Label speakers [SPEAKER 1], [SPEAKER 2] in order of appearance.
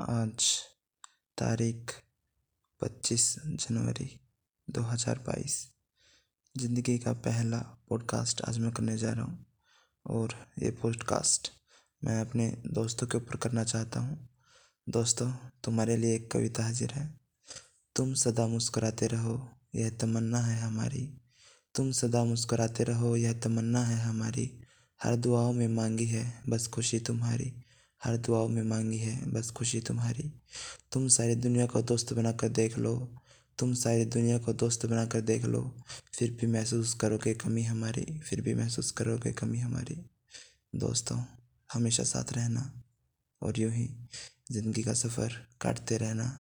[SPEAKER 1] आज, तारीख पच्चीस जनवरी दो हज़ार बाईस। ज़िंदगी का पहला पॉडकास्ट आज मैं करने जा रहा हूँ और ये पॉडकास्ट मैं अपने दोस्तों के ऊपर करना चाहता हूँ। दोस्तों, तुम्हारे लिए एक कविता हाजिर है। तुम सदा मुस्कुराते रहो, यह तमन्ना है हमारी। तुम सदा मुस्कुराते रहो, यह तमन्ना है हमारी। हर दुआओं में मांगी है, बस खुशी तुम्हारी। हर दुआओं में मांगी है, बस खुशी तुम्हारी। तुम सारी दुनिया को दोस्त बनाकर देख लो। तुम सारी दुनिया को दोस्त बनाकर देख लो। फिर भी महसूस करोगे कमी हमारी, फिर भी महसूस करोगे कमी हमारी। दोस्तों, हमेशा साथ रहना और यूँ ही ज़िंदगी का सफ़र काटते रहना।